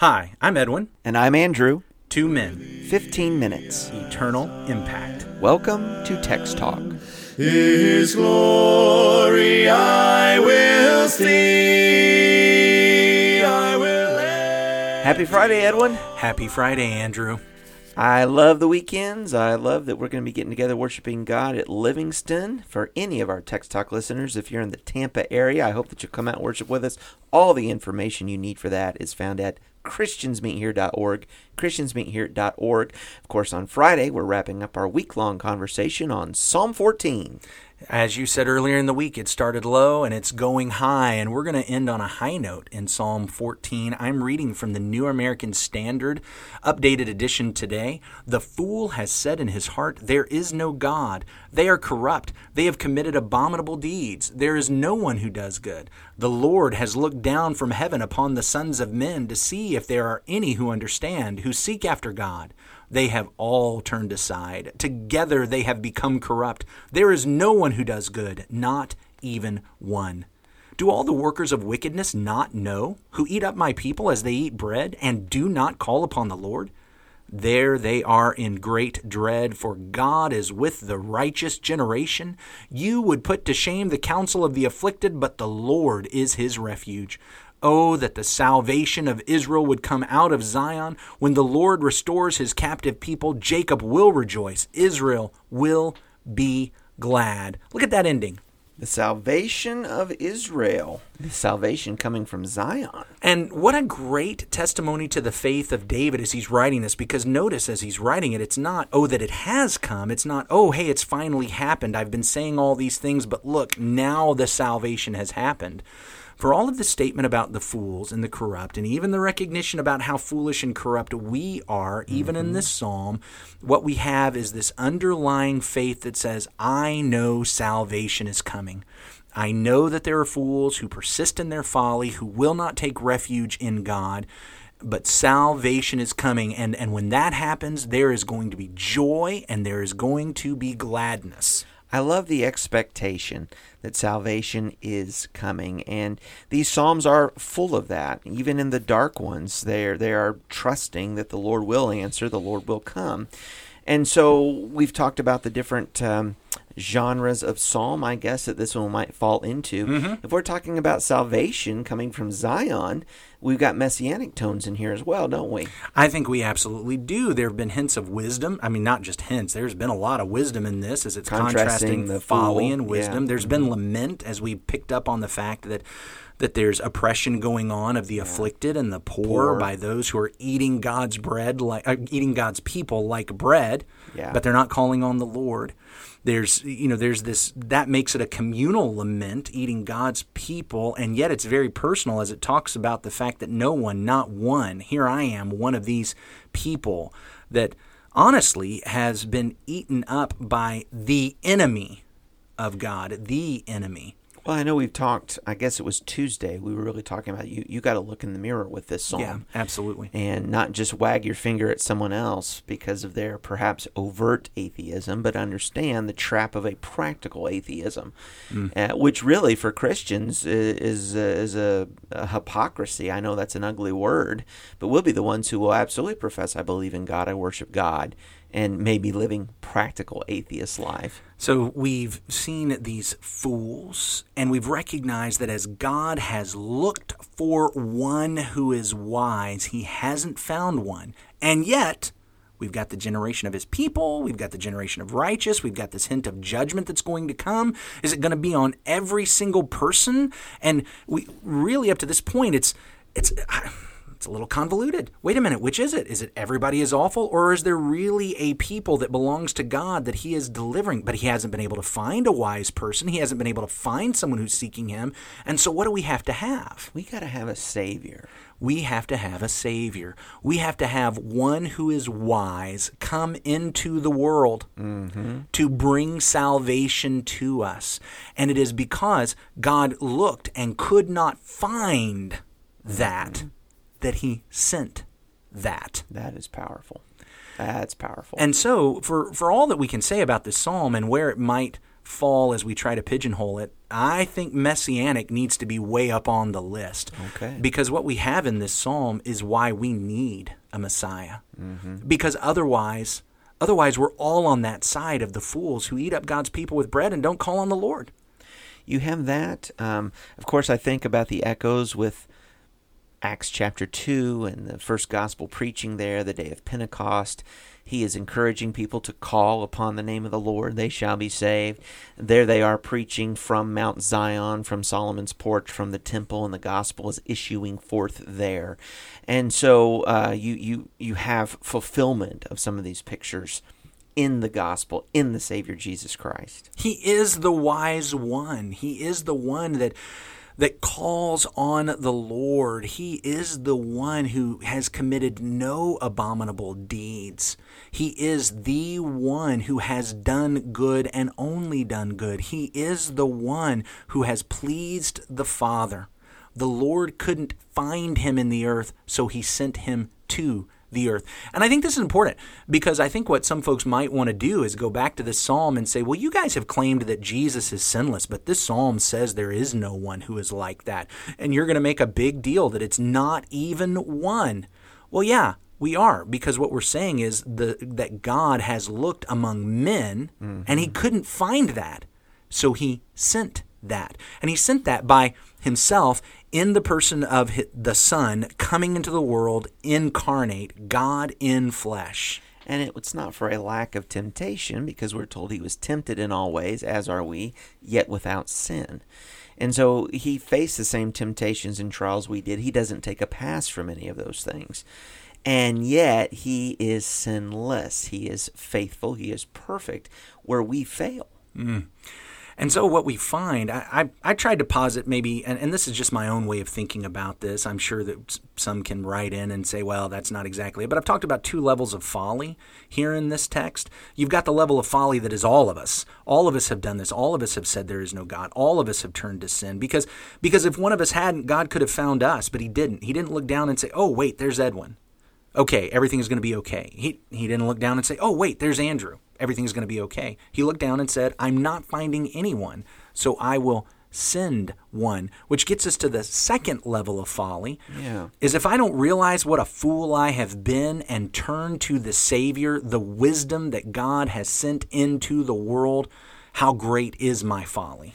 Hi, I'm Edwin. And I'm Andrew. Two men, 15 minutes. eternal impact. Welcome to Text Talk. His glory I will see. I will. Live. Happy Friday, Edwin. Happy Friday, Andrew. I love the weekends. I love that we're going to be getting together worshiping God at Livingston. For any of our Text Talk listeners, if you're in the Tampa area, I hope that you'll come out and worship with us. All the information you need for that is found at christiansmeethere.org, christiansmeethere.org. Of course, on Friday, we're wrapping up our week-long conversation on Psalm 14. As you said earlier in the week, it started low and it's going high, and we're going to end on a high note in Psalm 14. I'm reading from the New American Standard, updated edition today. The fool has said in his heart, There is no God. They are corrupt. They have committed abominable deeds. There is no one who does good. The Lord has looked down from heaven upon the sons of men to see if there are any who understand, who seek after God. They have all turned aside. Together they have become corrupt. There is no one who does good, not even one. Do all the workers of wickedness not know, who eat up my people as they eat bread, and do not call upon the Lord? There they are in great dread, for God is with the righteous generation. You would put to shame the counsel of the afflicted, but the Lord is his refuge. Oh, that the salvation of Israel would come out of Zion. When the Lord restores his captive people, Jacob will rejoice. Israel will be glad. Look at that ending. The salvation of Israel. The salvation coming from Zion. And what a great testimony to the faith of David as he's writing this, because notice as he's writing it, it's not, oh, that it has come. It's not, oh, hey, it's finally happened. I've been saying all these things, but look, now the salvation has happened. For all of the statement about the fools and the corrupt, and even the recognition about how foolish and corrupt we are, even in mm-hmm. this psalm, what we have is this underlying faith that says, I know salvation is coming. I know that there are fools who persist in their folly, who will not take refuge in God, but salvation is coming. And, and when that happens, there is going to be joy and there is going to be gladness. I love the expectation that salvation is coming, and these psalms are full of that. Even in the dark ones, they are, they are trusting that the Lord will answer, the Lord will come. And so we've talked about the different um, genres of psalm, I guess, that this one might fall into. If we're talking about salvation coming from Zion, we've got messianic tones in here as well, don't we? I think we absolutely do. There have been hints of wisdom. I mean, not just hints. There's been a lot of wisdom in this as it's Contrasting contrasting the folly and wisdom. yeah. There's been lament as we picked up on the fact that that there's oppression going on of the afflicted and the poor, Poor. by those who are eating God's bread like uh, eating God's people like bread, Yeah. but they're not calling on the Lord. There's you know there's this that makes it a communal lament eating God's people and yet it's very personal as it talks about the fact that no one not one here I am one of these people that honestly has been eaten up by the enemy of God the enemy Well, I know we've talked, I guess it was Tuesday, we were really talking about you. You got to look in the mirror with this song. yeah absolutely and not just wag your finger at someone else because of their perhaps overt atheism, but understand the trap of a practical atheism, uh, which really for Christians i- is uh, is a, a hypocrisy. I know that's an ugly word, but we'll be the ones who will absolutely profess, "I believe in God, I worship God," and maybe living practical atheist life. So we've seen these fools, and we've recognized that as God has looked for one who is wise, he hasn't found one. And yet, we've got the generation of his people, we've got the generation of righteous, we've got this hint of judgment that's going to come. Is it going to be on every single person? And we really, up to this point, it's it's. It's a little convoluted. Wait a minute, which is it? Is it everybody is awful, or is there really a people that belongs to God that He is delivering? But He hasn't been able to find a wise person. He hasn't been able to find someone who's seeking Him. And so, what do we have to have? We got to have a savior. We have to have a Savior. We have to have one who is wise come into the world mm-hmm. to bring salvation to us. And it is because God looked and could not find that mm-hmm. That he sent that. That is powerful. That's powerful. And so, for, for all that we can say about this psalm and where it might fall as we try to pigeonhole it. I think messianic needs to be way up on the list. Okay. Because what we have in this psalm is why we need a Messiah. Mm-hmm. Because otherwise, otherwise we're all on that side of the fools who eat up God's people with bread and don't call on the Lord. You have that. Um, of course, I think about the echoes with Acts chapter 2 and the first gospel preaching there, the day of Pentecost. He is encouraging people to call upon the name of the Lord, they shall be saved. There they are preaching from Mount Zion, from Solomon's porch, from the temple, and the gospel is issuing forth there. And so uh, you, you, you have fulfillment of some of these pictures in the gospel, in the Savior Jesus Christ. He is the wise one. He is the one that that calls on the Lord. He is the one who has committed no abominable deeds. He is the one who has done good and only done good. He is the one who has pleased the Father. The Lord couldn't find him in the earth, so he sent him to the earth. And I think this is important because I think what some folks might want to do is go back to this psalm and say, well, you guys have claimed that Jesus is sinless, but this psalm says there is no one who is like that. And you're going to make a big deal that it's not even one. Well, yeah, we are because what we're saying is the that God has looked among men mm-hmm. and he couldn't find that. So he sent that. And he sent that by himself in the person of the Son coming into the world, incarnate, God in flesh. And it was not for a lack of temptation, because we're told he was tempted in all ways, as are we, yet without sin. And so he faced the same temptations and trials we did. He doesn't take a pass from any of those things. And yet he is sinless. He is faithful. He is perfect where we fail. Mm. And so what we find, I, I, I tried to posit maybe, and, and this is just my own way of thinking about this. I'm sure that some can write in and say, well, that's not exactly it. But I've talked about two levels of folly here in this text. You've got the level of folly that is all of us. All of us have done this. All of us have said there is no God. All of us have turned to sin because because if one of us hadn't, God could have found us, but he didn't. He didn't look down and say, oh, wait, there's Edwin. Okay, everything is going to be okay. He, he didn't look down and say, oh, wait, there's Andrew everything's going to be okay. He looked down and said, I'm not finding anyone, so I will send one, which gets us to the second level of folly. Yeah. Is if I don't realize what a fool I have been and turn to the Savior, the wisdom that God has sent into the world, how great is my folly?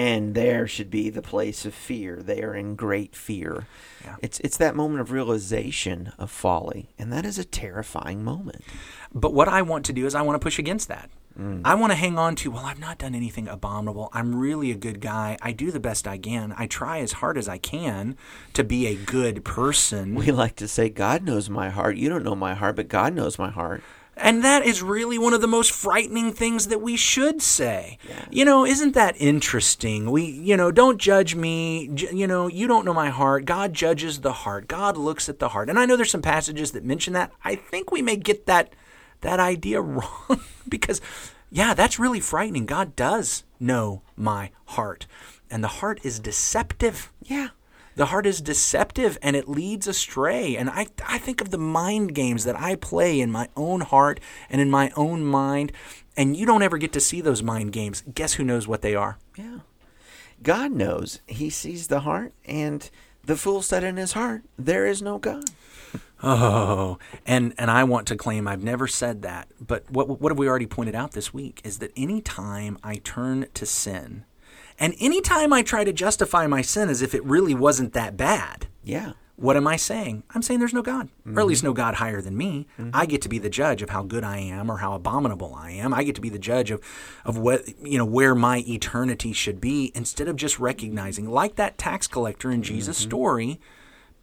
And there should be the place of fear. They are in great fear. Yeah. It's it's that moment of realization of folly, and that is a terrifying moment. But what I want to do is I want to push against that. Mm. I want to hang on to, well, I've not done anything abominable. I'm really a good guy. I do the best I can. I try as hard as I can to be a good person. We like to say, God knows my heart. You don't know my heart, but God knows my heart. And that is really one of the most frightening things that we should say. Yeah. You know, isn't that interesting? We, you know, don't judge me. You know, you don't know my heart. God judges the heart. God looks at the heart. And I know there's some passages that mention that. I think we may get that that idea wrong because yeah, that's really frightening. God does know my heart. And the heart is deceptive. Yeah. The heart is deceptive and it leads astray. And I, I think of the mind games that I play in my own heart and in my own mind. And you don't ever get to see those mind games. Guess who knows what they are? Yeah. God knows. He sees the heart. And the fool said in his heart, There is no God. Oh, and and I want to claim I've never said that. But what what have we already pointed out this week is that any time I turn to sin, and anytime I try to justify my sin as if it really wasn't that bad, yeah. What am I saying? I'm saying there's no God, mm-hmm. or at least no God higher than me. Mm-hmm. I get to be the judge of how good I am or how abominable I am. I get to be the judge of, of what you know where my eternity should be, instead of just recognizing, like that tax collector in Jesus' mm-hmm. story,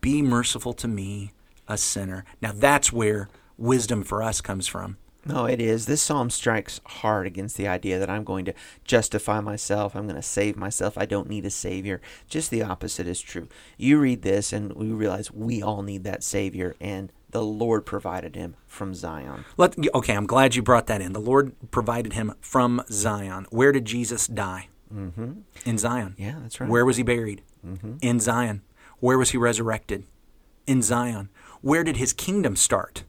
be merciful to me, a sinner. Now that's where wisdom for us comes from. No, it is. This psalm strikes hard against the idea that I'm going to justify myself. I'm going to save myself. I don't need a savior. Just the opposite is true. You read this, and we realize we all need that savior, and the Lord provided him from Zion. Let, okay, I'm glad you brought that in. The Lord provided him from Zion. Where did Jesus die? Mm-hmm. In Zion. Yeah, that's right. Where was he buried? Mm-hmm. In Zion. Where was he resurrected? In Zion. Where did his kingdom start?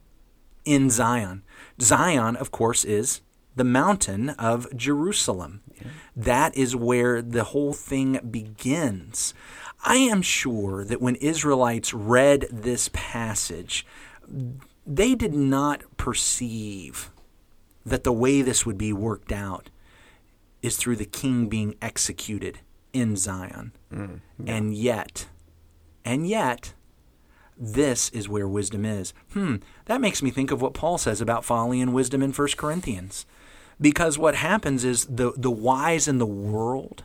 In Zion. Zion, of course, is the mountain of Jerusalem. That is where the whole thing begins. I am sure that when Israelites read this passage, they did not perceive that the way this would be worked out is through the king being executed in Zion. Mm, and yet, and yet, this is where wisdom is. Hmm, that makes me think of what Paul says about folly and wisdom in 1 Corinthians. Because what happens is the, the wise in the world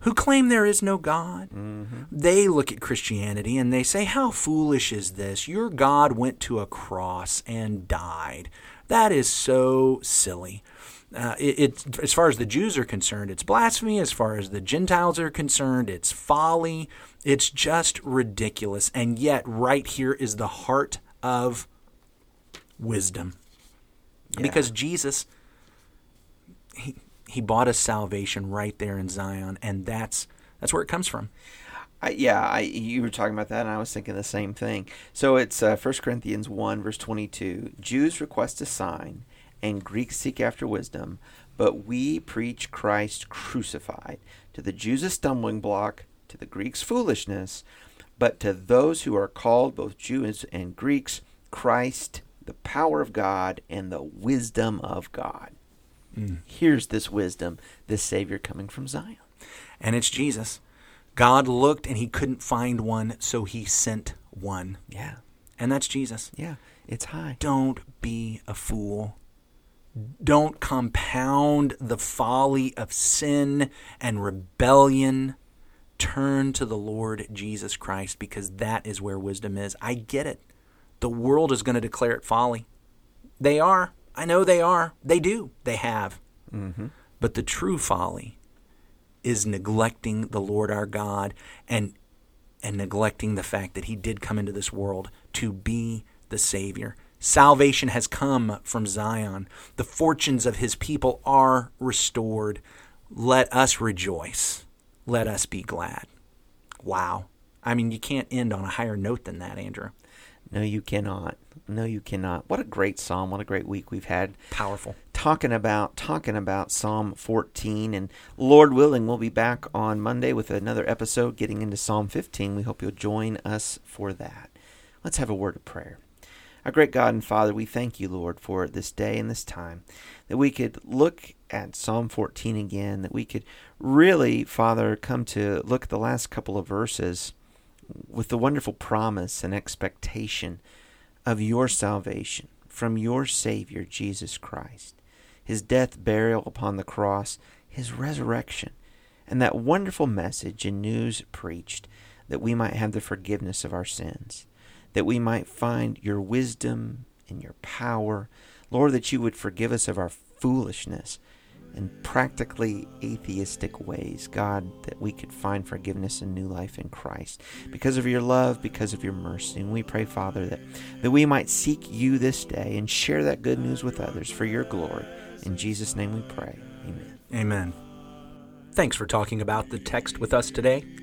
who claim there is no God, they look at Christianity and they say, How foolish is this? Your God went to a cross and died. That is so silly. Uh, it, it, as far as the Jews are concerned, it's blasphemy. As far as the Gentiles are concerned, it's folly. It's just ridiculous. And yet, right here is the heart of wisdom. Because Jesus, he, he bought us salvation right there in Zion, and that's that's where it comes from. I, yeah, I, you were talking about that, and I was thinking the same thing. So it's uh, 1 Corinthians 1, verse 22. Jews request a sign, and Greeks seek after wisdom, but we preach Christ crucified. To the Jews, a stumbling block, to the Greeks, foolishness, but to those who are called, both Jews and Greeks, Christ, the power of God and the wisdom of God. Mm. Here's this wisdom, this Savior coming from Zion. And it's Jesus. God looked and he couldn't find one, so he sent one. Yeah, And that's Jesus. yeah, it's high. Don't be a fool. Don't compound the folly of sin and rebellion. Turn to the Lord Jesus Christ because that is where wisdom is. I get it. The world is going to declare it folly. They are. I know they are. They do. They have. Mm-hmm. But the true folly is neglecting the Lord our God and and neglecting the fact that he did come into this world to be the Savior. Salvation has come from Zion. The fortunes of his people are restored. Let us rejoice. Let us be glad. Wow. I mean, you can't end on a higher note than that, Andrew. No, you cannot. No, you cannot. What a great psalm! What a great week we've had. Powerful. Talking about talking about Psalm 14, and Lord willing, we'll be back on Monday with another episode, getting into Psalm 15. We hope you'll join us for that. Let's have a word of prayer. Our great God and Father, we thank you, Lord, for this day and this time that we could look at Psalm 14 again, that we could really, Father, come to look at the last couple of verses with the wonderful promise and expectation of your salvation from your Savior, Jesus Christ, his death, burial upon the cross, his resurrection, and that wonderful message and news preached that we might have the forgiveness of our sins, that we might find your wisdom and your power. Lord, that you would forgive us of our foolishness and practically atheistic ways, God, that we could find forgiveness and new life in Christ because of your love, because of your mercy. And we pray, Father, that, that we might seek you this day and share that good news with others for your glory. In Jesus' name we pray. Amen. Amen. Thanks for talking about the text with us today.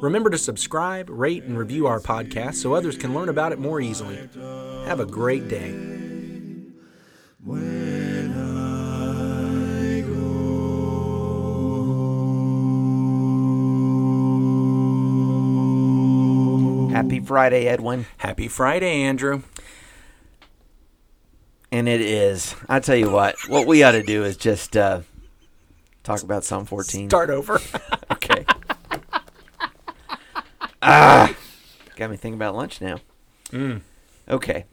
Remember to subscribe, rate, and review our podcast so others can learn about it more easily. Have a great day. When I go. Happy Friday, Edwin. Happy Friday, Andrew. And it is. I tell you what, what we ought to do is just uh, talk about Psalm 14. Start over. Okay. ah, got me thinking about lunch now. Mm. Okay.